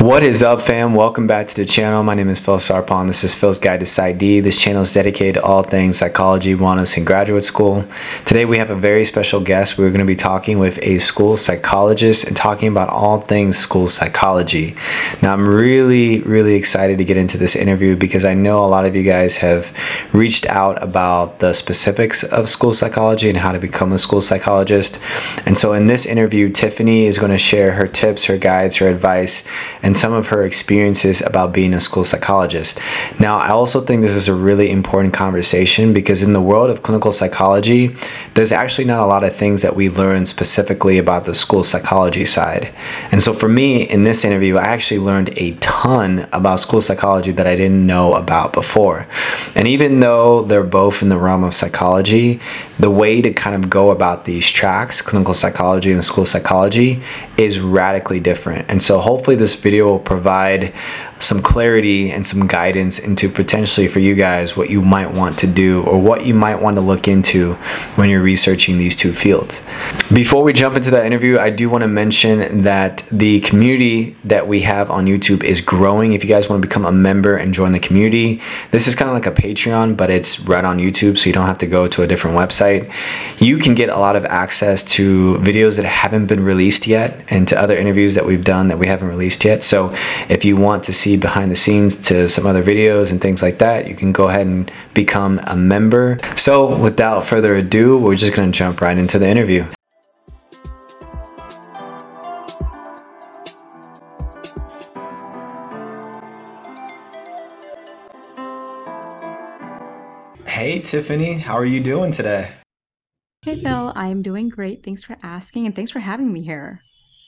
What is up, fam? Welcome back to the channel. My name is Phil Sarpong. This is Phil's Guide to PsyD. This channel is dedicated to all things psychology, wellness, and graduate school. Today, we have a very special guest. We're going to be talking with a school psychologist and talking about all things school psychology. Now, I'm really, really excited to get into this interview because I know a lot of you guys have reached out about the specifics of school psychology and how to become a school psychologist. And so, in this interview, Tiffany is going to share her tips, her guides, her advice, and some of her experiences about being a school psychologist. Now, I also think this is a really important conversation because in the world of clinical psychology, there's actually not a lot of things that we learn specifically about the school psychology side. And so for me, in this interview, I actually learned a ton about school psychology that I didn't know about before. And even though they're both in the realm of psychology, the way to kind of go about these tracks, clinical psychology and school psychology, is radically different. And so hopefully this video will provide some clarity and some guidance into potentially for you guys what you might want to do or what you might want to look into when you're researching these two fields. Before we jump into that interview, I do want to mention that the community that we have on YouTube is growing. If you guys want to become a member and join the community, this is kind of like a Patreon, but it's right on YouTube, so you don't have to go to a different website. You can get a lot of access to videos that haven't been released yet and to other interviews that we've done that we haven't released yet. So if you want to see see behind the scenes to some other videos and things like that, you can go ahead and become a member. So without further ado, we're just gonna jump right into the interview. Hey Tiffany, how are you doing today? Hey Phil, I'm doing great. Thanks for asking and thanks for having me here.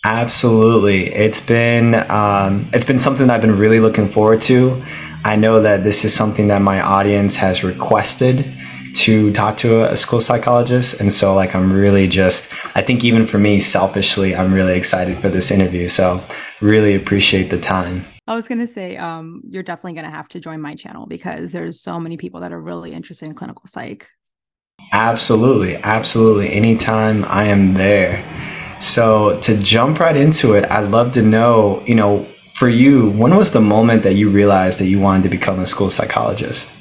Absolutely. It's been um, it's been something that I've been really looking forward to. I know that this is something that my audience has requested to talk to a, school psychologist and so like I'm really just I think even for me selfishly I'm really excited for this interview. So really appreciate the time. I was going to say, um, you're definitely going to have to join my channel because there's so many people that are really interested in clinical psych. Absolutely. Absolutely. Anytime I am there. So to jump right into it, I'd love to know, you know, for you, when was the moment that you realized that you wanted to become a school psychologist?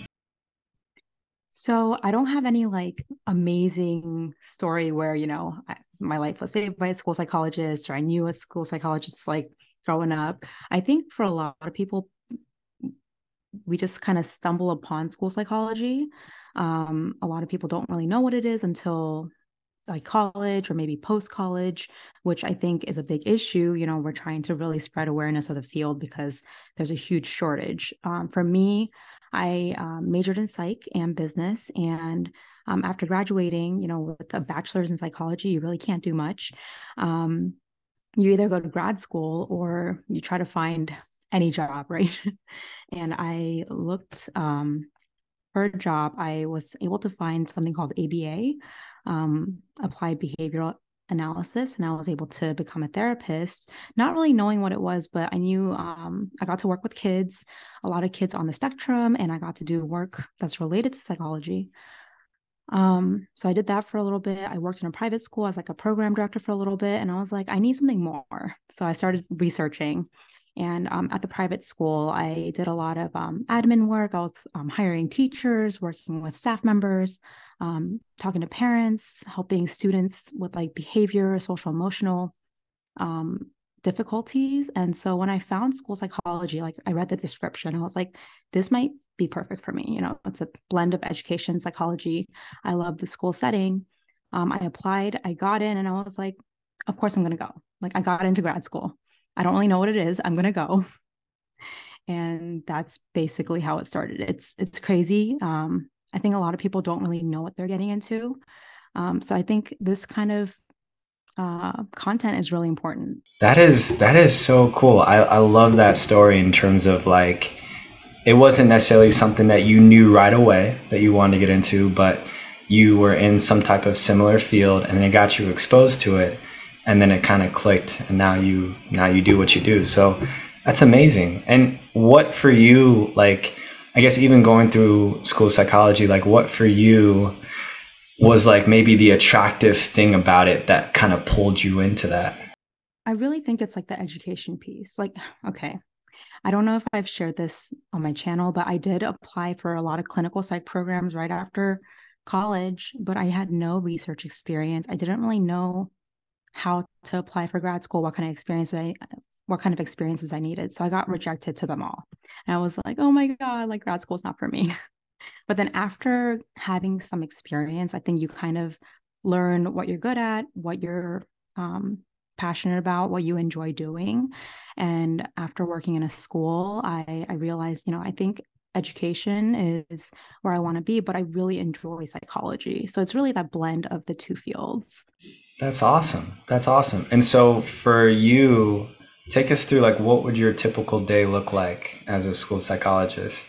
So I don't have any like amazing story where, you know, I, my life was saved by a school psychologist or I knew a school psychologist like growing up. I think for a lot of people, we just kind of stumble upon school psychology. Um, a lot of people don't really know what it is until like college or maybe post college, which I think is a big issue. You know, we're trying to really spread awareness of the field because there's a huge shortage. Um, for me, I um, majored in psych and business. And um, after graduating, you know, with a bachelor's in psychology, you really can't do much. Um, you either go to grad school or you try to find any job, right? and I looked um, for a job. I was able to find something called ABA, um, applied behavioral analysis and I was able to become a therapist, not really knowing what it was, but I knew um, I got to work with kids, a lot of kids on the spectrum, and I got to do work that's related to psychology. Um, so I did that for a little bit. I worked in a private school as like a program director for a little bit, and I was like, I need something more. So I started researching. And um, at the private school, I did a lot of um, admin work. I was um, hiring teachers, working with staff members, um, talking to parents, helping students with like behavior, social, emotional um, difficulties. And so when I found school psychology, like I read the description, I was like, this might be perfect for me. You know, it's a blend of education, psychology. I love the school setting. Um, I applied, I got in, and I was like, of course I'm going to go. Like I got into grad school. I don't really know what it is. I'm going to go. And that's basically how it started. It's it's crazy. Um, I think a lot of people don't really know what they're getting into. Um, so I think this kind of uh, content is really important. That is that is so cool. I, I love that story in terms of like it wasn't necessarily something that you knew right away that you wanted to get into, but you were in some type of similar field and it got you exposed to it and then it kind of clicked and now you now you do what you do so that's amazing and what for you like i guess even going through school psychology like what for you was like maybe the attractive thing about it that kind of pulled you into that I really think it's like the education piece. Like, okay, I don't know if I've shared this on my channel, but I did apply for a lot of clinical psych programs right after college, but I had no research experience. I didn't really know how to apply for grad school, what kind of experience I what kind of experiences I needed. So I got rejected to them all. And I was like, oh my God, like grad school is not for me. But then after having some experience, I think you kind of learn what you're good at, what you're um, passionate about, what you enjoy doing. And after working in a school, I, I realized, you know, I think education is where I want to be, but I really enjoy psychology. So it's really that blend of the two fields. That's awesome. That's awesome. And so for you, take us through like what would your typical day look like as a school psychologist?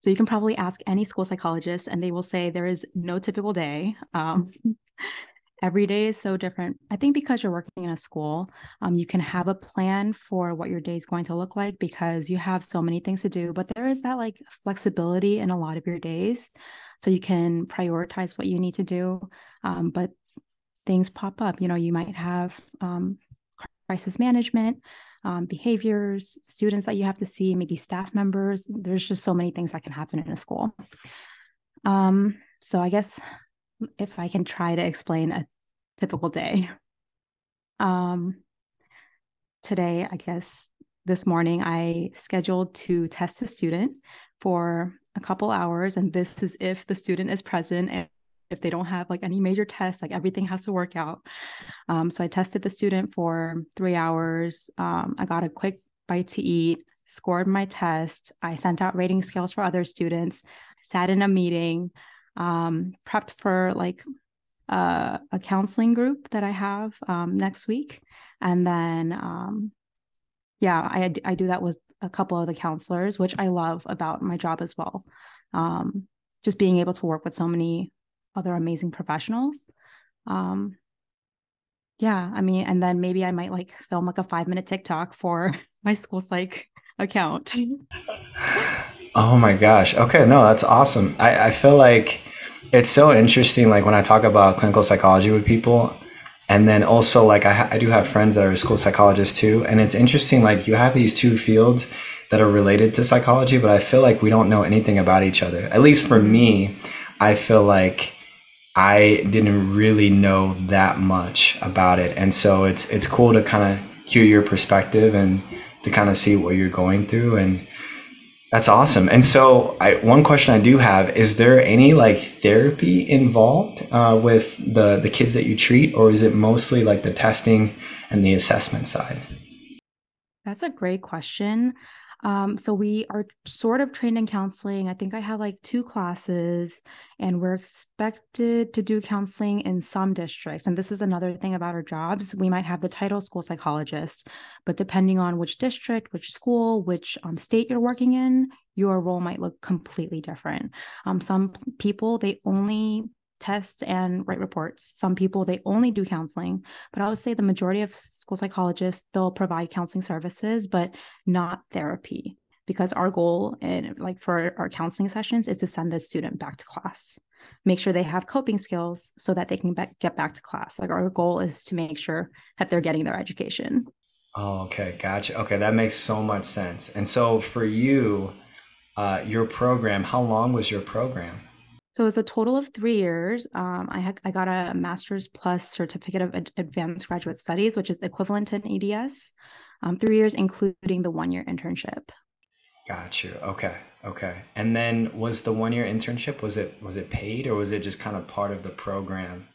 So you can probably ask any school psychologist, and they will say there is no typical day. Um, every day is so different. I think because you're working in a school, um, you can have a plan for what your day is going to look like because you have so many things to do. But there is that like flexibility in a lot of your days. So you can prioritize what you need to do. Um, but things pop up. You know, you might have um, crisis management um, behaviors, students that you have to see, maybe staff members. There's just so many things that can happen in a school. Um, so I guess if I can try to explain a typical day. Um, today, I guess this morning, I scheduled to test a student for a couple hours, and this is if the student is present if they don't have like any major tests, like everything has to work out. Um, so I tested the student for three hours. Um, I got a quick bite to eat, scored my test. I sent out rating scales for other students, sat in a meeting, um, prepped for like uh, a counseling group that I have um, next week. And then, um, yeah, I, I do that with a couple of the counselors, which I love about my job as well. Um, just being able to work with so many other amazing professionals. Um, yeah, I mean, and then maybe I might like film like a five minute TikTok for my school psych account. oh my gosh. Okay, no, that's awesome. I, I feel like it's so interesting. Like when I talk about clinical psychology with people, and then also like I, I do have friends that are school psychologists too, and it's interesting. Like you have these two fields that are related to psychology, but I feel like we don't know anything about each other. At least for me, I feel like I didn't really know that much about it, and so it's it's cool to kind of hear your perspective and to kind of see what you're going through, and that's awesome. And so, I, one question I do have is: there any like therapy involved uh, with the the kids that you treat, or is it mostly like the testing and the assessment side? That's a great question. Um, so we are sort of trained in counseling. I think I have like two classes, and we're expected to do counseling in some districts. And this is another thing about our jobs. We might have the title school psychologist, but depending on which district, which school, which um, state you're working in, your role might look completely different. Um, some people they only test and write reports. Some people they only do counseling, but I would say the majority of school psychologists they'll provide counseling services, but not therapy because our goal and like for our counseling sessions is to send the student back to class. Make sure they have coping skills so that they can be- get back to class. Like our goal is to make sure that they're getting their education. Oh okay gotcha. Okay that makes so much sense. And so for you uh, your program how long was your program so it's a total of three years. Um, I had I got a master's plus certificate of ad- advanced graduate studies, which is equivalent to an EDS. Um, three years, including the one year internship. Got you. Okay. Okay. And then was the one year internship was it was it paid or was it just kind of part of the program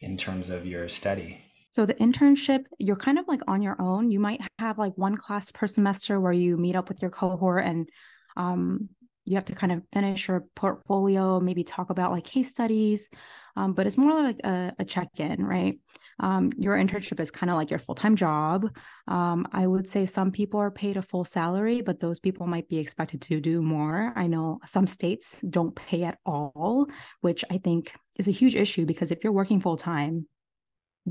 in terms of your study? So the internship, you're kind of like on your own. You might have like one class per semester where you meet up with your cohort and um, you have to kind of finish your portfolio, maybe talk about like case studies, um, but it's more like a, a check in, right? Um, your internship is kind of like your full time job. Um, I would say some people are paid a full salary, but those people might be expected to do more. I know some states don't pay at all, which I think is a huge issue because if you're working full time,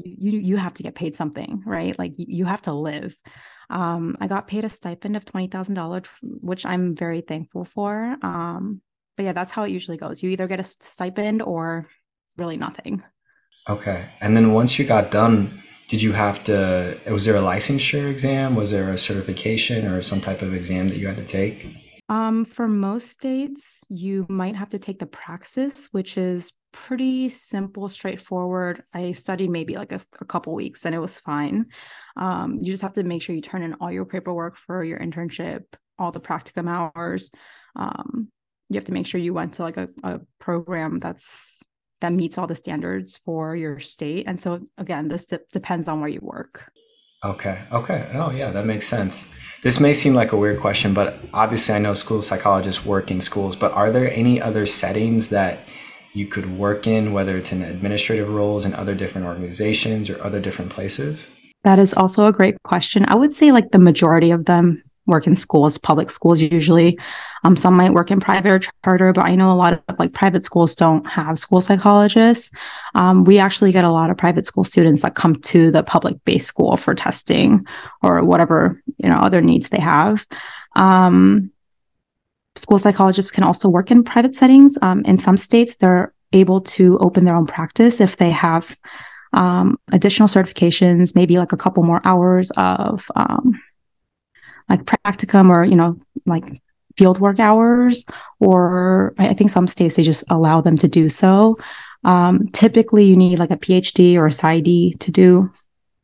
you, you have to get paid something, right? Like you, you have to live. Um, I got paid a stipend of twenty thousand dollars, which I'm very thankful for. Um, but yeah, that's how it usually goes. You either get a stipend or really nothing. Okay, and then once you got done did you have to was there a licensure exam was there a certification or some type of exam that you had to take um, for most states you might have to take the praxis which is pretty simple straightforward i studied maybe like a, a couple weeks and it was fine um, you just have to make sure you turn in all your paperwork for your internship all the practicum hours um, you have to make sure you went to like a, a program that's that meets all the standards for your state. And so again, this de- depends on where you work. Okay. Okay. Oh, yeah, that makes sense. This may seem like a weird question, but obviously I know school psychologists work in schools, but are there any other settings that you could work in, whether it's in administrative roles in other different organizations or other different places? That is also a great question. I would say like the majority of them work in schools, public schools usually. Um, some might work in private or charter, but I know a lot of like private schools don't have school psychologists. Um, we actually get a lot of private school students that come to the public based school for testing or whatever you know other needs they have. Um, school psychologists can also work in private settings. Um, in some states, they're able to open their own practice if they have um, additional certifications, maybe like a couple more hours of um, like practicum or you know like field work hours or i think some states they just allow them to do so. Um, typically you need like a phd or a PsyD to do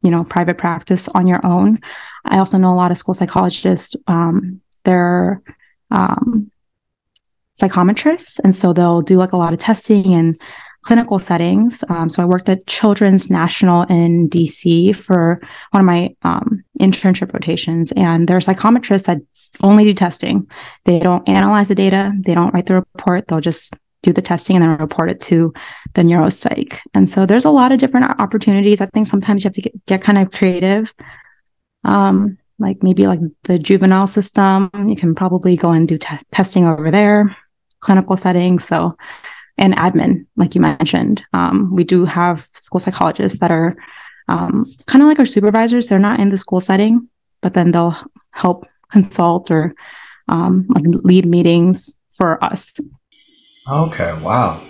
you know private practice on your own. I also know a lot of school psychologists um, they're um, psychometrists and so they'll do like a lot of testing and clinical settings. Um, so I worked at Children's National in DC for one of my um, internship rotations, and there are psychometrists that only do testing. They don't analyze the data, they don't write the report, they'll just do the testing and then report it to the neuropsych. And so there's a lot of different opportunities. I think sometimes you have to get, get kind of creative. Um, like maybe like the juvenile system, you can probably go and do te- testing over there, clinical settings. So and admin, like you mentioned. Um, we do have school psychologists that are um, kind of like our supervisors. They're not in the school setting, but then they'll help consult or um, like lead meetings for us. Okay, wow.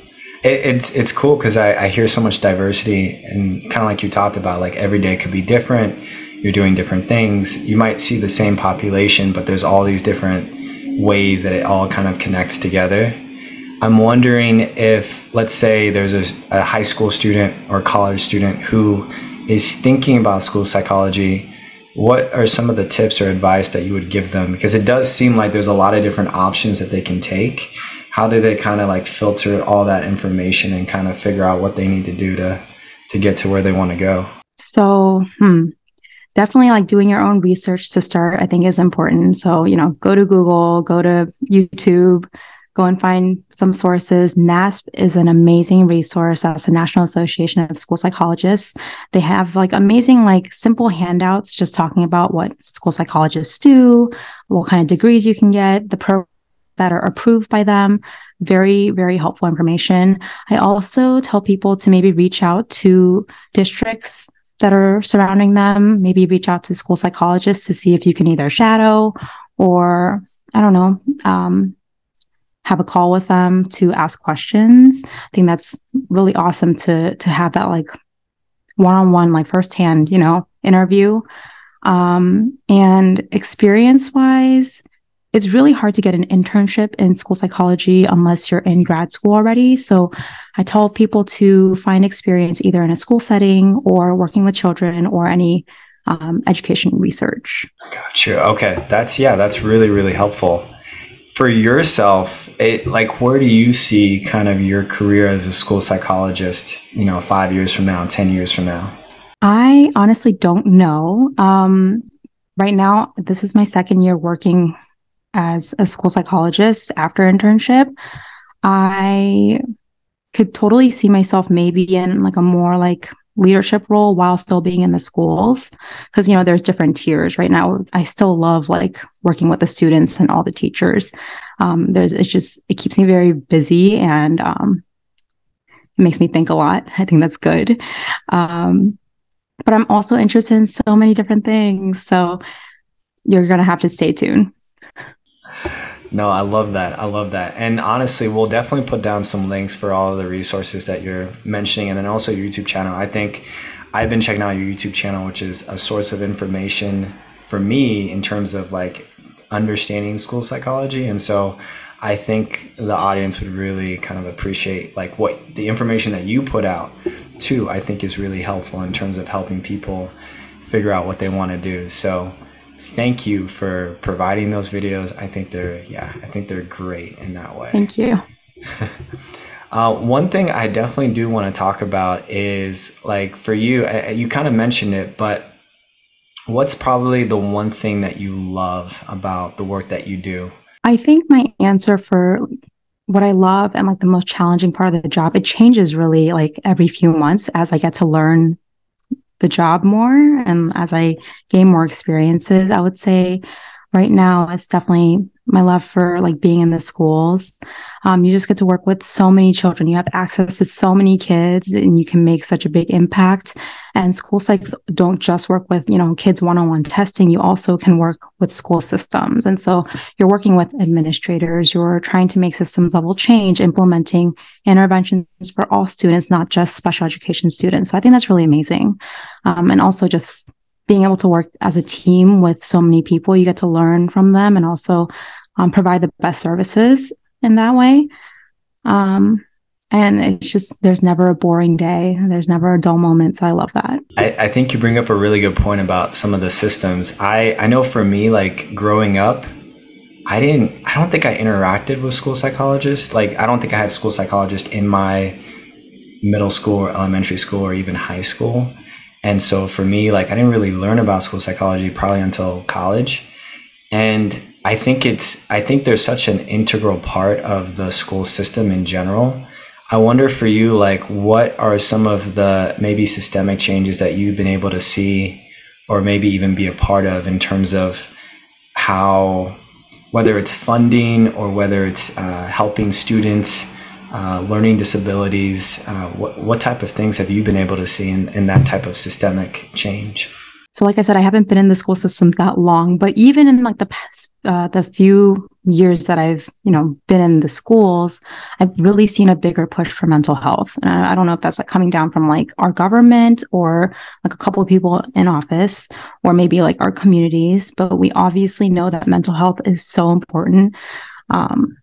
It, it's it's cool because I, I hear so much diversity and kind of like you talked about, like every day could be different. You're doing different things. You might see the same population, but there's all these different ways that it all kind of connects together I'm wondering if, let's say, there's a, a, high school student or college student who is thinking about school psychology. What are some of the tips or advice that you would give them? Because it does seem like there's a lot of different options that they can take. How do they kind of like filter all that information and kind of figure out what they need to do to to get to where they want to go? So, hmm, definitely like doing your own research to start. I think is important. So, you know, go to Google, go to YouTube go and find some sources. NASP is an amazing resource. That's the National Association of School Psychologists. They have like amazing, like simple handouts just talking about what school psychologists do, what kind of degrees you can get, the pro that are approved by them. Very, very helpful information. I also tell people to maybe reach out to districts that are surrounding them, maybe reach out to school psychologists to see if you can either shadow or I don't know, um, have a call with them to ask questions. I think that's really awesome to to have that like one-on-one like firsthand, you know, interview. Um, and experience wise, it's really hard to get an internship in school psychology unless you're in grad school already. So I tell people to find experience either in a school setting or working with children or any um, education research. Gotcha. Okay. That's, yeah, that's really, really helpful. For yourself, it like where do you see kind of your career as a school psychologist you know five years from now ten years from now? I honestly don't know. Um, right now this is my second year working as a school psychologist after internship. I could totally see myself maybe in like a more like leadership role while still being in the schools because you know there's different tiers. Right now i still love like working with the students and all the teachers um, there's it's just it keeps me very busy and um, it makes me think a lot. I think that's good. Um, but I'm also interested in so many different things. So you're gonna have to stay tuned. No, I love that. I love that. And honestly, we'll definitely put down some links for all of the resources that you're mentioning and then also your YouTube channel. I think I've been checking out your YouTube channel, which is a source of information for me in terms of like understanding school psychology. And so I think the audience would really kind of appreciate like what the information that you put out too, I think is really helpful in terms of helping people figure out what they want to do. So thank you for providing those videos. I think they're, yeah, I think they're great in that way. Thank you. uh, one thing I definitely do want to talk about is like for you, you kind of mentioned it, but what's probably the one thing that you love about the work that you do? I think my answer for what I love and like the most challenging part of the job, it changes really like every few months as I get to learn the job more and as I gain more experiences. I would say right now it's definitely my love for like being in the schools. Um, you just get to work with so many children. You have access to so many kids and you can make such a big impact. And school psychs don't just work with, you know, kids one-on-one testing. You also can work with school systems. And so you're working with administrators. You're trying to make systems level change, implementing interventions for all students, not just special education students. So I think that's really amazing. Um, and also just being able to work as a team with so many people, you get to learn from them and also um, provide the best services in that way. Um, and it's just there's never a boring day. There's never a dull moment. So I love that. I, I think you bring up a really good point about some of the systems. I I know for me, like growing up, I didn't. I don't think I interacted with school psychologists. Like I don't think I had school psychologists in my middle school or elementary school or even high school. And so for me, like I didn't really learn about school psychology probably until college. And I think it's I think there's such an integral part of the school system in general. I wonder for you, like what are some of the maybe systemic changes that you've been able to see or maybe even be a part of in terms of how whether it's funding or whether it's uh, helping students uh, learning disabilities? Uh, what, what type of things have you been able to see in, in that type of systemic change? So, like I said, I haven't been in the school system that long, but even in like the past, uh, the few years that I've, you know, been in the schools, I've really seen a bigger push for mental health. And I, I don't know if that's like coming down from like our government or like a couple of people in office or maybe like our communities, but we obviously know that mental health is so important. Um,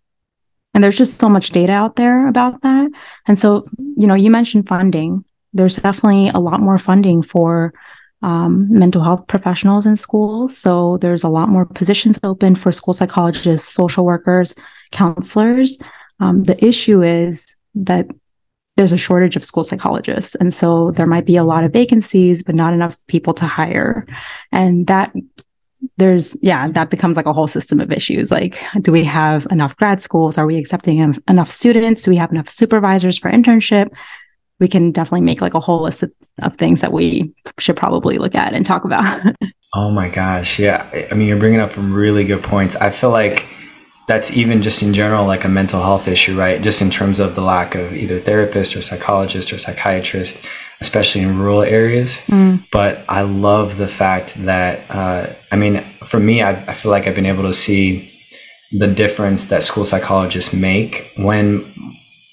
and there's just so much data out there about that. And so, you know, you mentioned funding. There's definitely a lot more funding for um, mental health professionals in schools. So there's a lot more positions open for school psychologists, social workers, counselors. Um, the issue is that there's a shortage of school psychologists. And so there might be a lot of vacancies, but not enough people to hire. And that there's yeah that becomes like a whole system of issues. Like do we have enough grad schools? Are we accepting en- enough students? Do we have enough supervisors for internship? We can definitely make like a whole list of, of things that we should probably look at and talk about. Oh my gosh. Yeah. I mean you're bringing up really good points. I feel like that's even just in general like a mental health issue right? Just in terms of the lack of either therapist or psychologist or psychiatrist especially in rural areas. Mm. But I love the fact that, uh, I mean, for me, I, I, feel like I've been able to see the difference that school psychologists make. When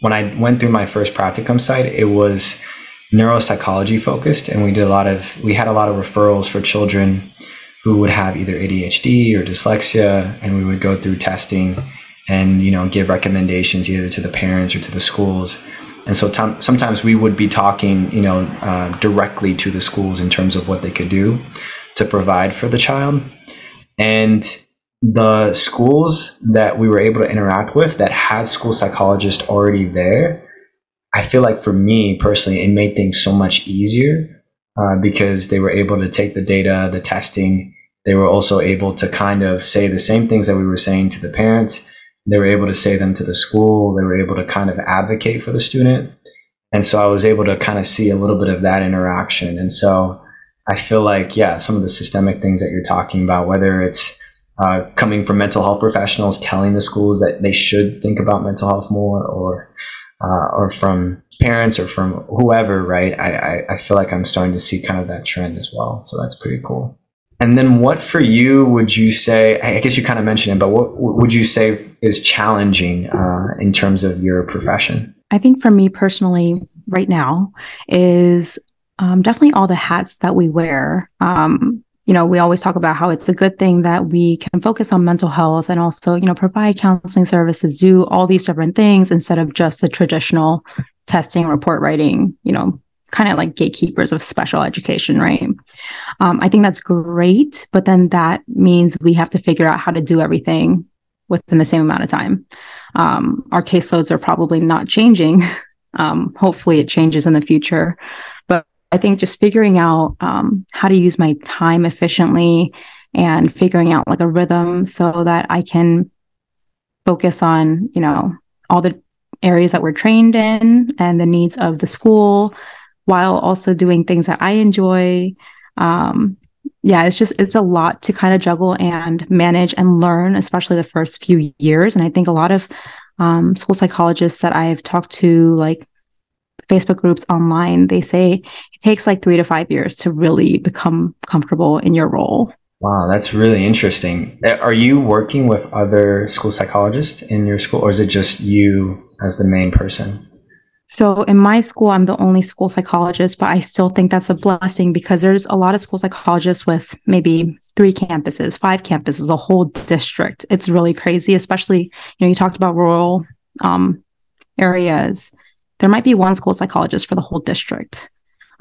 when I went through my first practicum site, it was neuropsychology focused, and we did a lot of we had a lot of referrals for children who would have either ADHD or dyslexia, and we would go through testing and you know give recommendations either to the parents or to the schools and so sometimes we would be talking, you know, uh, directly to the schools in terms of what they could do to provide for the child. And the schools that we were able to interact with that had school psychologists already there, I feel like for me personally, it made things so much easier uh, because they were able to take the data, the testing. They were also able to kind of say the same things that we were saying to the parents they were able to say them to the school. They were able to kind of advocate for the student. And so I was able to kind of see a little bit of that interaction. And so I feel like, yeah, some of the systemic things that you're talking about, whether it's uh, coming from mental health professionals telling the schools that they should think about mental health more, or uh, or from parents or from whoever, right? I, I, I feel like I'm starting to see kind of that trend as well. So that's pretty cool. And then what for you would you say, I guess you kind of mentioned it, but what would you say is challenging uh, in terms of your profession? I think for me personally, right now, is um, definitely all the hats that we wear. Um, you know, we always talk about how it's a good thing that we can focus on mental health and also, you know, provide counseling services, do all these different things instead of just the traditional testing, report writing, you know, kind of like gatekeepers of special education, right? Um, I think that's great, but then that means we have to figure out how to do everything within the same amount of time. Um, our caseloads are probably not changing. Um, hopefully, it changes in the future, but I think just figuring out um, how to use my time efficiently and figuring out like a rhythm so that I can focus on, you know, all the areas that we're trained in and the needs of the school while also doing things that I enjoy. Um, yeah, it's just, it's a lot to kind of juggle and manage and learn, especially the first few years. And I think a lot of um, school psychologists that I've talked to, like Facebook groups online, they say it takes like three to five years to really become comfortable in your role. Wow, that's really interesting. Are you working with other school psychologists in your school, or is it just you as the main person? So in my school, I'm the only school psychologist, but I still think that's a blessing because there's a lot of school psychologists with maybe three campuses, five campuses, a whole district. It's really crazy, especially, you know, you talked about rural um, areas there might be one school psychologist for the whole district.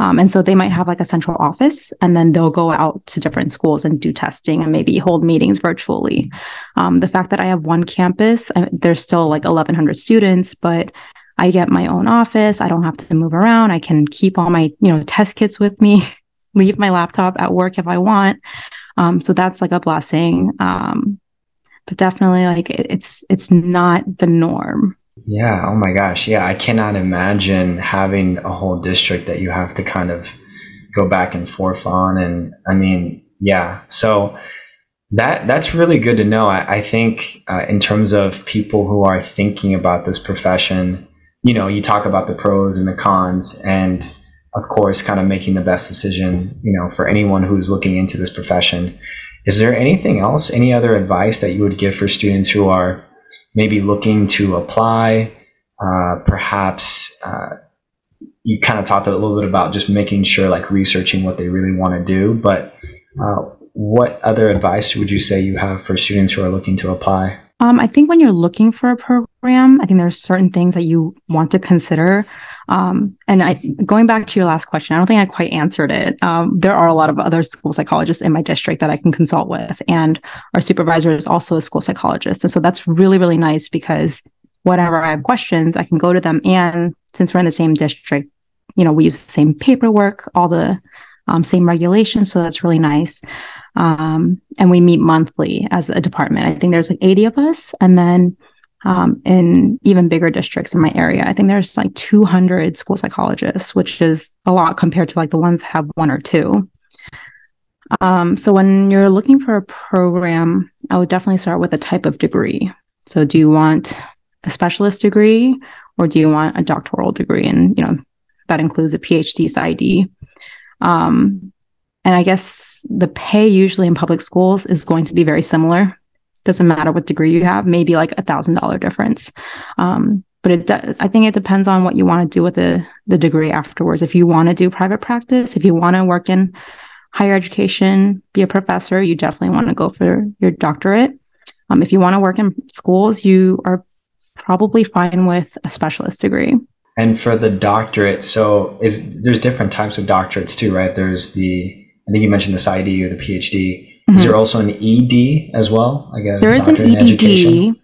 Um, and so they might have like a central office and then they'll go out to different schools and do testing and maybe hold meetings virtually. Um, the fact that I have one campus, I, there's still like 1,100 students, but I get my own office. I don't have to move around. I can keep all my, you know, test kits with me, leave my laptop at work if I want. Um, so that's like a blessing. Um, but definitely like it, it's, it's not the norm. Yeah. Oh my gosh. Yeah. I cannot imagine having a whole district that you have to kind of go back and forth on. And I mean, yeah. So that that's really good to know. I, I think uh, in terms of people who are thinking about this profession, you know, you talk about the pros and the cons, and of course, kind of making the best decision, you know, for anyone who's looking into this profession. Is there anything else, any other advice that you would give for students who are maybe looking to apply, uh, perhaps uh, you kind of talked a little bit about just making sure, like researching what they really want to do. But uh, what other advice would you say you have for students who are looking to apply? Um, I think when you're looking for a program, I think there's certain things that you want to consider. Um, and I, going back to your last question, I don't think I quite answered it. Um, there are a lot of other school psychologists in my district that I can consult with, and our supervisor is also a school psychologist, and so that's really really nice because whenever I have questions, I can go to them. And since we're in the same district, you know, we use the same paperwork, all the um, same regulations, so that's really nice. Um, and we meet monthly as a department. I think there's like 80 of us, and then um, in even bigger districts in my area. I think there's like 200 school psychologists, which is a lot compared to like the ones that have one or two. Um, so when you're looking for a program, I would definitely start with a type of degree. So do you want a specialist degree or do you want a doctoral degree? And you know that includes a PhD PsyD. Um, and I guess the pay usually in public schools is going to be very similar doesn't matter what degree you have, maybe like a thousand dollar difference. Um, but it, I think it depends on what you want to do with the, the degree afterwards. If you want to do private practice, if you want to work in higher education, be a professor, you definitely want to go for your doctorate. Um, if you want to work in schools, you are probably fine with a specialist degree. And for the doctorate, so is there's different types of doctorates too, right? There's the I think you mentioned the PsyD or the PhD. Mm-hmm. Is there also an ED as well? Like a there is an EDD.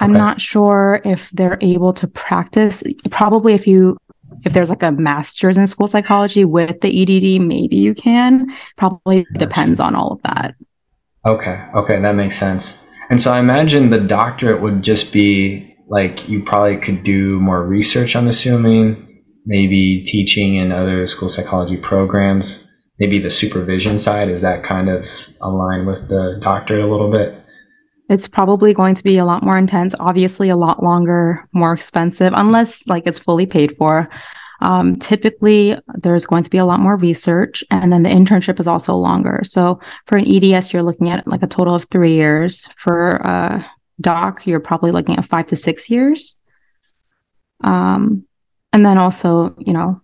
I'm okay. not sure if they're able to practice. Probably if you if there's like a master's in school psychology with the EDD, maybe you can. Probably gotcha. depends on all of that. Okay. Okay, that makes sense. And so I imagine the doctorate would just be like you probably could do more research. I'm assuming maybe teaching in other school psychology programs maybe the supervision side is that kind of aligned with the doctorate a little bit? It's probably going to be a lot more intense obviously a lot longer more expensive unless like it's fully paid for. Um, typically there's going to be a lot more research and then the internship is also longer. So for an eds you're looking at like a total of three years. For a doc you're probably looking at five to six years. Um, and then also you know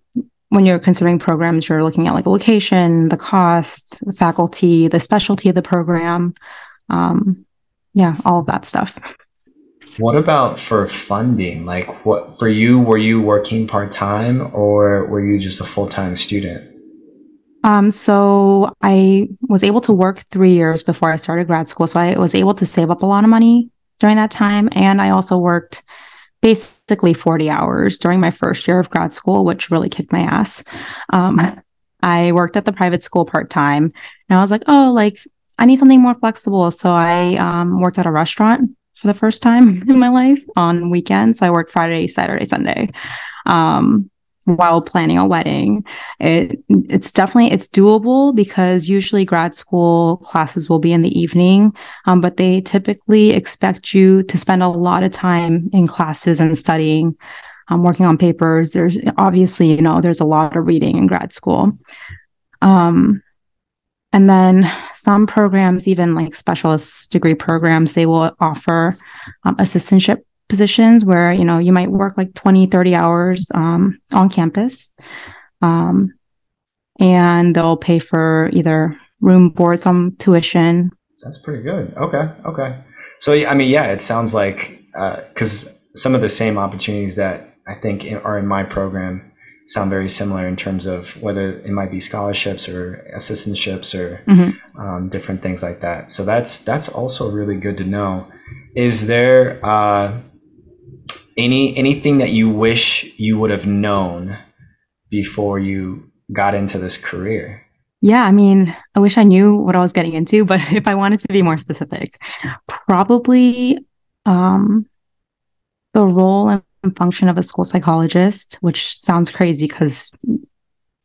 when you're considering programs, you're looking at like location, the cost, the faculty, the specialty of the program. Um, yeah, all of that stuff. What about for funding? Like, what for you? Were you working part time or were you just a full time student? Um, so I was able to work three years before I started grad school. So I was able to save up a lot of money during that time. And I also worked basically 40 hours during my first year of grad school, which really kicked my ass. Um, I worked at the private school part time and I was like, oh, like I need something more flexible. So I um, worked at a restaurant for the first time in my life on weekends. I worked Friday, Saturday, Sunday. Um, while planning a wedding. It, it's definitely it's doable because usually grad school classes will be in the evening, um, but they typically expect you to spend a lot of time in classes and studying, um, working on papers. There's obviously you know there's a lot of reading in grad school. Um, and then some programs, even like specialist degree programs, they will offer um, assistantship positions where you know you might work like 20 30 hours um, on campus. Um, and they'll pay for either room board some tuition. That's pretty good. Okay okay. So i mean yeah it sounds like because uh, some of the same opportunities that i think are in my program sound very similar in terms of whether it might be scholarships or assistantships or mm-hmm. um, different things like that. So that's that's also really good to know. Is there uh, any anything that you wish you would have known before you got into this career? Yeah, I mean, I wish I knew what I was getting into, but if I wanted to be more specific, probably um, the role and function of a school psychologist, which sounds crazy because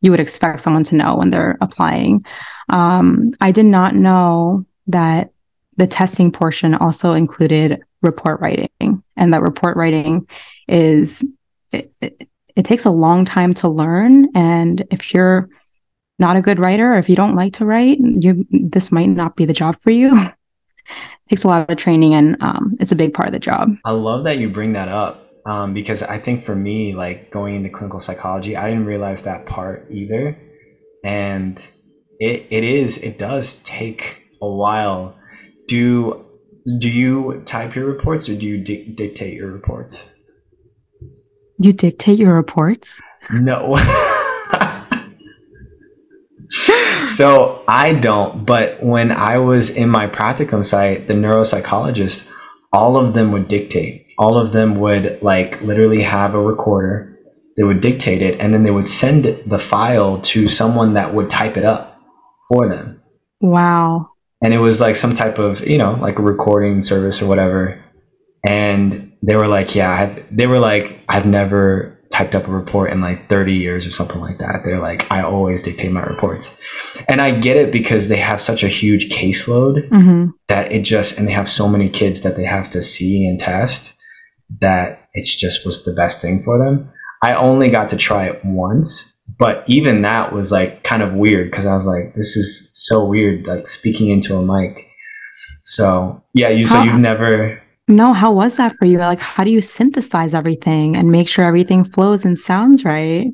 you would expect someone to know when they're applying. Um, I did not know that the testing portion also included report writing and that report writing is it, it, it, takes a long time to learn and if you're not a good writer or if you don't like to write you this might not be the job for you. It takes a lot of training and um, it's a big part of the job. I love that you bring that up um, because i think for me like going into clinical psychology i didn't realize that part either. And it, it is it does take a while do do you type your reports or do you di- dictate your reports? You dictate your reports? No. so I don't, but when I was in my practicum site, the neuropsychologist, all of them would dictate. All of them would like literally have a recorder. They would dictate it and then they would send the file to someone that would type it up for them. Wow and it was like some type of you know like a recording service or whatever. And they were like yeah I've, they were like i've never typed up a report in like 30 years or something like that. They're like i always dictate my reports. And i get it because they have such a huge caseload mm-hmm. that it just and they have so many kids that they have to see and test that it's just was the best thing for them. I only got to try it once but even that was like kind of weird because I was like, this is so weird, like speaking into a mic. So yeah, you how, so you've never No, how was that for you? Like how do you synthesize everything and make sure everything flows and sounds right?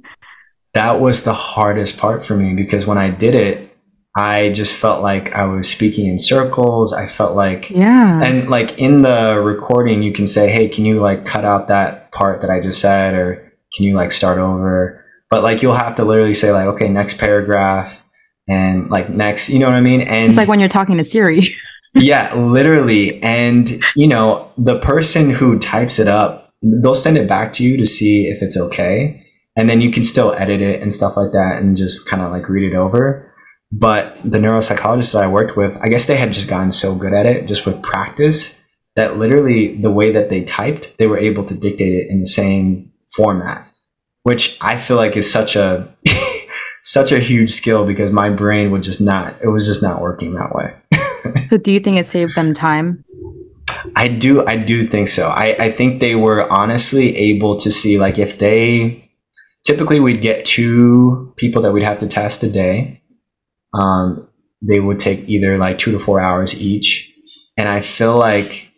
That was the hardest part for me because when I did it, I just felt like I was speaking in circles. I felt like yeah, and like in the recording, you can say, "Hey, can you like cut out that part that I just said, or can you like start over?" But like you'll have to literally say like okay next paragraph and like next you know what i mean? And it's like when you're talking to siri. Yeah literally. And you know the person who types it up they'll send it back to you to see if it's okay. And then you can still edit it and stuff like that and just kind of like read it over. But the neuropsychologist that i worked with i guess they had just gotten so good at it just with practice that literally the way that they typed they were able to dictate it in the same format which I feel like is such a such a huge skill because my brain would just not it was just not working that way. so do you think it saved them time? I do I do think so. I, I think they were honestly able to see like if they typically we'd get two people that we'd have to test a day. Um, they would take either like two to four hours each. And I feel like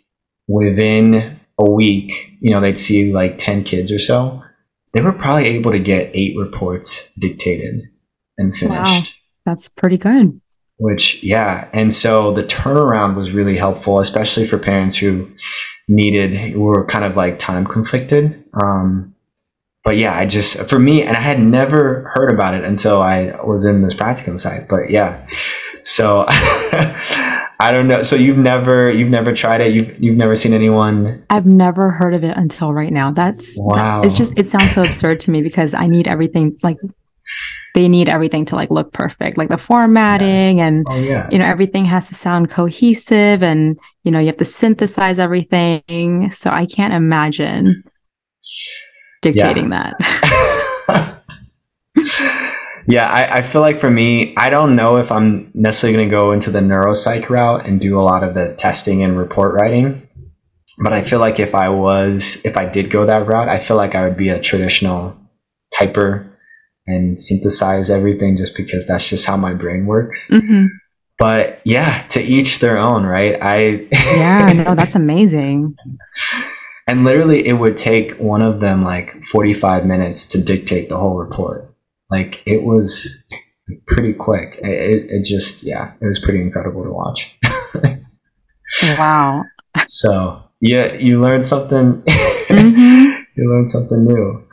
within a week, you know, they'd see like 10 kids or so they were probably able to get eight reports dictated and finished. Wow, that's pretty good. Which, yeah. And so the turnaround was really helpful, especially for parents who needed, were kind of like time conflicted. Um, but yeah, I just, for me, and I had never heard about it until I was in this practicum site. But yeah. So I don't know. So you've never you've never tried it. You've you've never seen anyone. I've never heard of it until right now. That's wow. It's just it sounds so absurd to me because I need everything like they need everything to like look perfect, like the formatting yeah. and oh, yeah. you know everything has to sound cohesive and you know you have to synthesize everything. So I can't imagine dictating yeah. that. Yeah, I, I feel like for me, I don't know if I'm necessarily going to go into the neuropsych route and do a lot of the testing and report writing. But I feel like if I was, if I did go that route, I feel like I would be a traditional typer and synthesize everything just because that's just how my brain works. Mm-hmm. But yeah, to each their own, right? I yeah, no, that's amazing. and literally, it would take one of them like 45 minutes to dictate the whole report. Like it was pretty quick. It, it just, yeah, it was pretty incredible to watch. wow. So yeah, you learned something. Mm-hmm. you learned something new.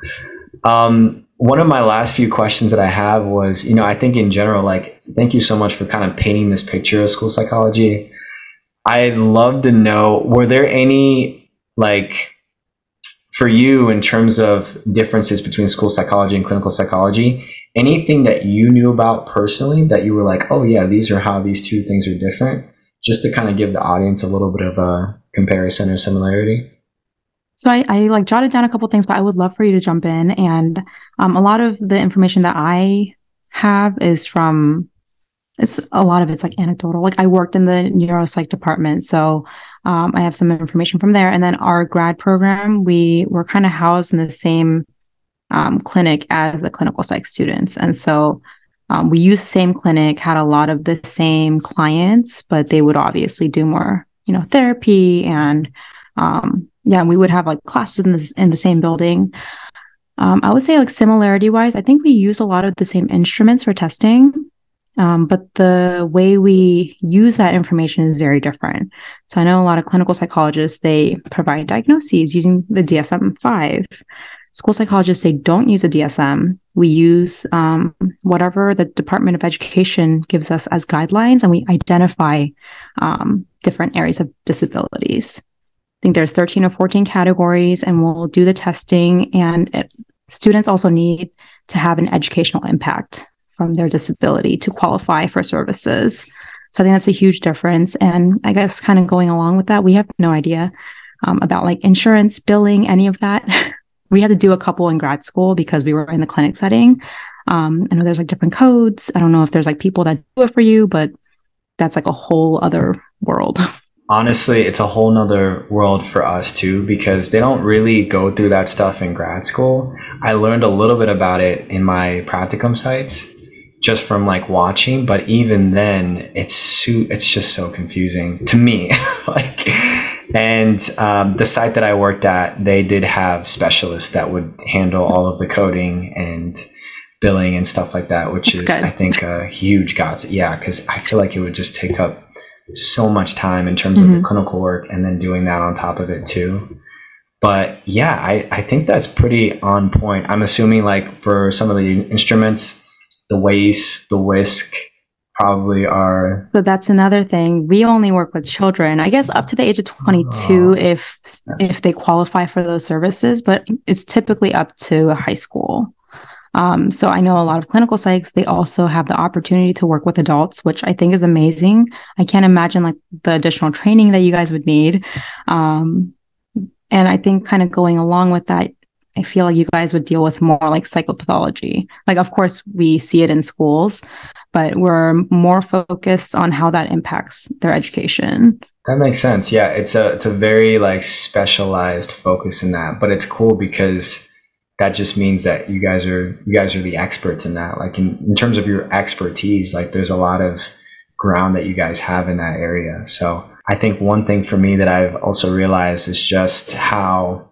Um, one of my last few questions that I have was, you know, I think in general, like, thank you so much for kind of painting this picture of school psychology. I'd love to know, were there any like for you in terms of differences between school psychology and clinical psychology anything that you knew about personally that you were like oh yeah these are how these two things are different? Just to kind of give the audience a little bit of a comparison or similarity. So I, I like jotted down a couple things but i would love for you to jump in. And um, a lot of the information that i have is from it's a lot of it's like anecdotal. Like I worked in the neuropsych department, so um, I have some information from there. And then our grad program, we were kind of housed in the same um, clinic as the clinical psych students, and so um, we used the same clinic, had a lot of the same clients, but they would obviously do more, you know, therapy and um, yeah, we would have like classes in the in the same building. Um, I would say like similarity wise, I think we use a lot of the same instruments for testing. Um, but the way we use that information is very different. So I know a lot of clinical psychologists, they provide diagnoses using the DSM 5. School psychologists, they don't use a DSM. We use um, whatever the Department of Education gives us as guidelines, and we identify um, different areas of disabilities. I think there's 13 or 14 categories, and we'll do the testing. And it, students also need to have an educational impact from their disability to qualify for services. So I think that's a huge difference. And I guess kind of going along with that, we have no idea um, about like insurance, billing, any of that. we had to do a couple in grad school because we were in the clinic setting. Um, I know there's like different codes. I don't know if there's like people that do it for you, but that's like a whole other world. Honestly, it's a whole nother world for us too, because they don't really go through that stuff in grad school. I learned a little bit about it in my practicum sites just from like watching but even then it's so, it's just so confusing to me like and um, the site that i worked at they did have specialists that would handle all of the coding and billing and stuff like that which That's is good. i think a huge god yeah because i feel like it would just take up so much time in terms mm-hmm. of the mm-hmm. clinical work and then doing that on top of it too but yeah I, I think that's pretty on point i'm assuming like for some of the instruments the WAIS, the WISC probably are. So that's another thing. We only work with children, I guess up to the age of 22 oh, if yeah. if they qualify for those services, but it's typically up to high school. Um, so I know a lot of clinical psychs, they also have the opportunity to work with adults, which I think is amazing. I can't imagine like the additional training that you guys would need. Um, and I think kind of going along with that, I feel like you guys would deal with more like psychopathology. Like, of course, we see it in schools, but we're more focused on how that impacts their education. That makes sense. Yeah, it's a it's a very like specialized focus in that, but it's cool because that just means that you guys are you guys are the experts in that. Like in, in terms of your expertise, like there's a lot of ground that you guys have in that area. So I think one thing for me that I've also realized is just how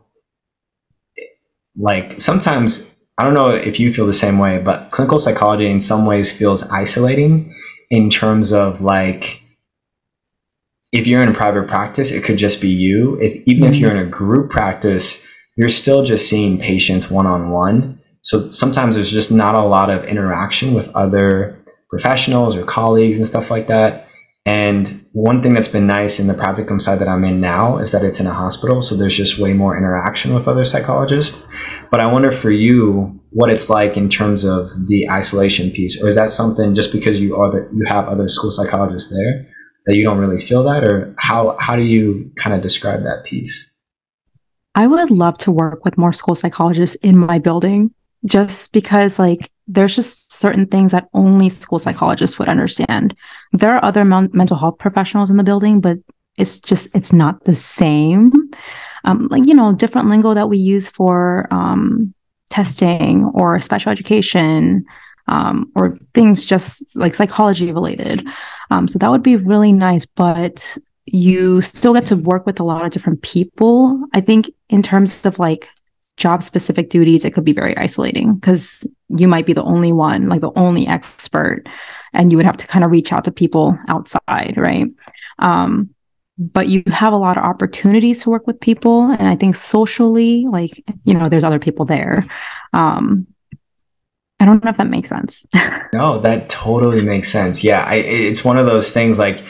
like sometimes I don't know if you feel the same way, but clinical psychology in some ways feels isolating in terms of like if you're in a private practice, it could just be you. If even mm-hmm. if you're in a group practice, you're still just seeing patients one on one. So sometimes there's just not a lot of interaction with other professionals or colleagues and stuff like that. And one thing that's been nice in the practicum side that I'm in now is that it's in a hospital. So there's just way more interaction with other psychologists. But I wonder for you what it's like in terms of the isolation piece. Or is that something just because you are that you have other school psychologists there that you don't really feel that or how how do you kind of describe that piece i would love to work with more school psychologists in my building just because like there's just certain things that only school psychologists would understand there are other men- mental health professionals in the building but it's just it's not the same um, like you know different lingo that we use for um, testing or special education um, or things just like psychology related. Um, so that would be really nice, but you still get to work with a lot of different people. I think in terms of like job specific duties, it could be very isolating because you might be the only one, like the only expert, and you would have to kind of reach out to people outside, right? Um, but you have a lot of opportunities to work with people. And I think socially, like, you know, there's other people there. Um, I don't know if that makes sense. no, that totally makes sense. Yeah, I, it's one of those things like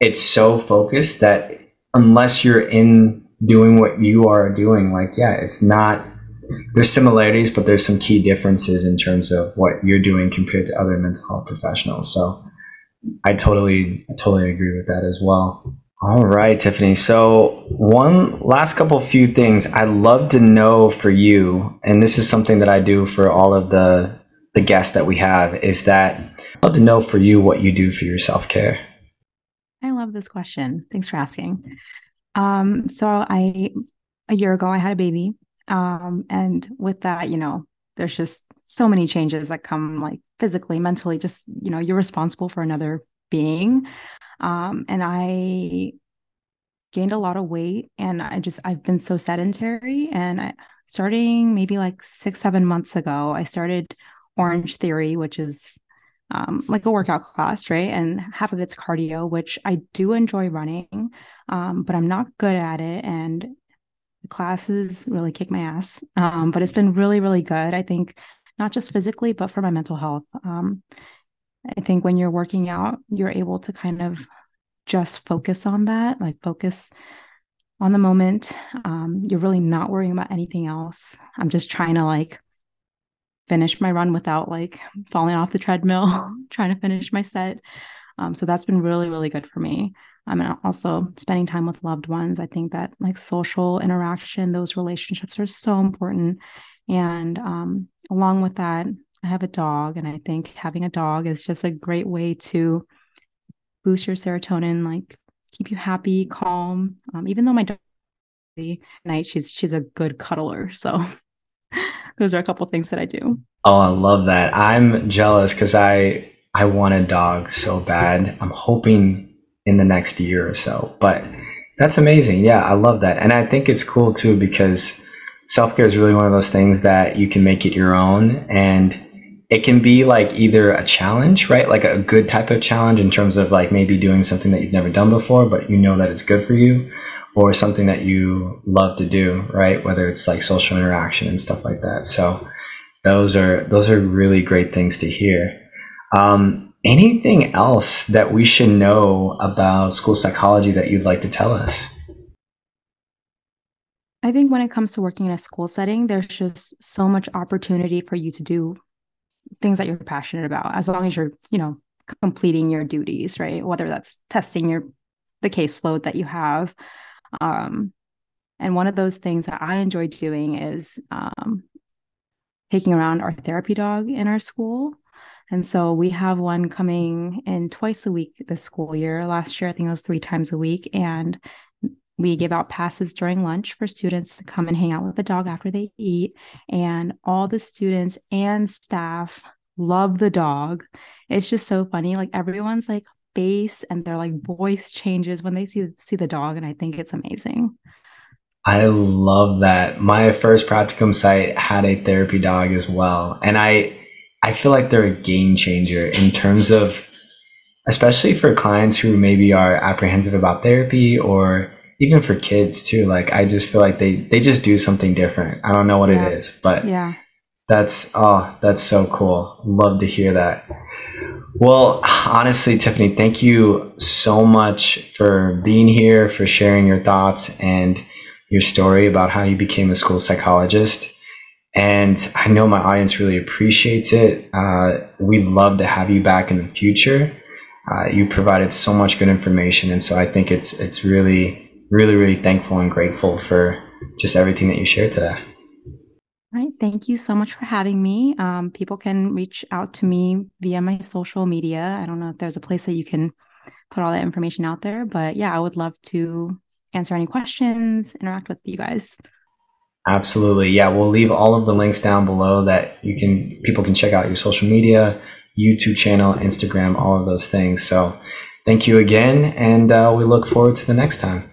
it's so focused that unless you're in doing what you are doing, like, yeah, it's not, there's similarities, but there's some key differences in terms of what you're doing compared to other mental health professionals. So I totally, I totally agree with that as well. All right, Tiffany. So, one last couple few things I'd love to know for you, and this is something that I do for all of the the guests that we have is that I'd love to know for you what you do for your self care. I love this question. Thanks for asking. Um, so I a year ago I had a baby. Um, and with that, you know, there's just so many changes that come like physically, mentally, just you know, you're responsible for another being. Um, and I gained a lot of weight and I just I've been so sedentary and I starting maybe like six, seven months ago, I started Orangetheory, which is um, like a workout class, right? And half of it's cardio, which I do enjoy running, um, but I'm not good at it. And the classes really kick my ass. Um, but it's been really, really good. I think not just physically, but for my mental health. Um, I think when you're working out, you're able to kind of just focus on that, like focus on the moment. Um, you're really not worrying about anything else. I'm just trying to like finish my run without like falling off the treadmill, trying to finish my set. Um, so that's been really, really good for me. I mean, also spending time with loved ones. I think that like social interaction, those relationships are so important. And um, along with that, I have a dog, and I think having a dog is just a great way to boost your serotonin, like keep you happy, calm. Um, even though my dog night, she's she's a good cuddler, so those are a couple things that I do. Oh, I love that. I'm jealous because I I want a dog so bad. I'm hoping in the next year or so. But that's amazing. Yeah, I love that. And I think it's cool too because self care is really one of those things that you can make it your own and it can be like either a challenge, right? Like a good type of challenge in terms of like maybe doing something that you've never done before, but you know that it's good for you or something that you love to do, right? Whether it's like social interaction and stuff like that. So those are those are really great things to hear. Um, anything else that we should know about school psychology that you'd like to tell us? I think when it comes to working in a school setting, there's just so much opportunity for you to do things that you're passionate about, as long as you're, you know, completing your duties, right? Whether that's testing your the caseload that you have, um, and one of those things that I enjoy doing is um, taking around our therapy dog in our school. And so we have one coming in twice a week this school year. Last year, I think it was three times a week. And we give out passes during lunch for students to come and hang out with the dog after they eat. And all the students and staff love the dog. It's just so funny. Like everyone's like, face and their like voice changes when they see see the dog and I think it's amazing. I love that. My first practicum site had a therapy dog as well. And I I feel like they're a game changer in terms of especially for clients who maybe are apprehensive about therapy or even for kids too. Like I just feel like they they just do something different. I don't know what Yeah. it is, but Yeah. That's oh, that's so cool. Love to hear that. Well, honestly, Tiffany, thank you so much for being here, for sharing your thoughts and your story about how you became a school psychologist. And I know my audience really appreciates it. Uh, we'd love to have you back in the future. Uh, you provided so much good information, and so I think it's it's really, really, really thankful and grateful for just everything that you shared today. All right. Thank you so much for having me. Um, people can reach out to me via my social media. I don't know if there's a place that you can put all that information out there, but yeah, I would love to answer any questions, interact with you guys. Absolutely. Yeah, we'll leave all of the links down below that you can people can check out your social media, YouTube channel, Instagram, all of those things. So, thank you again, and uh, we look forward to the next time.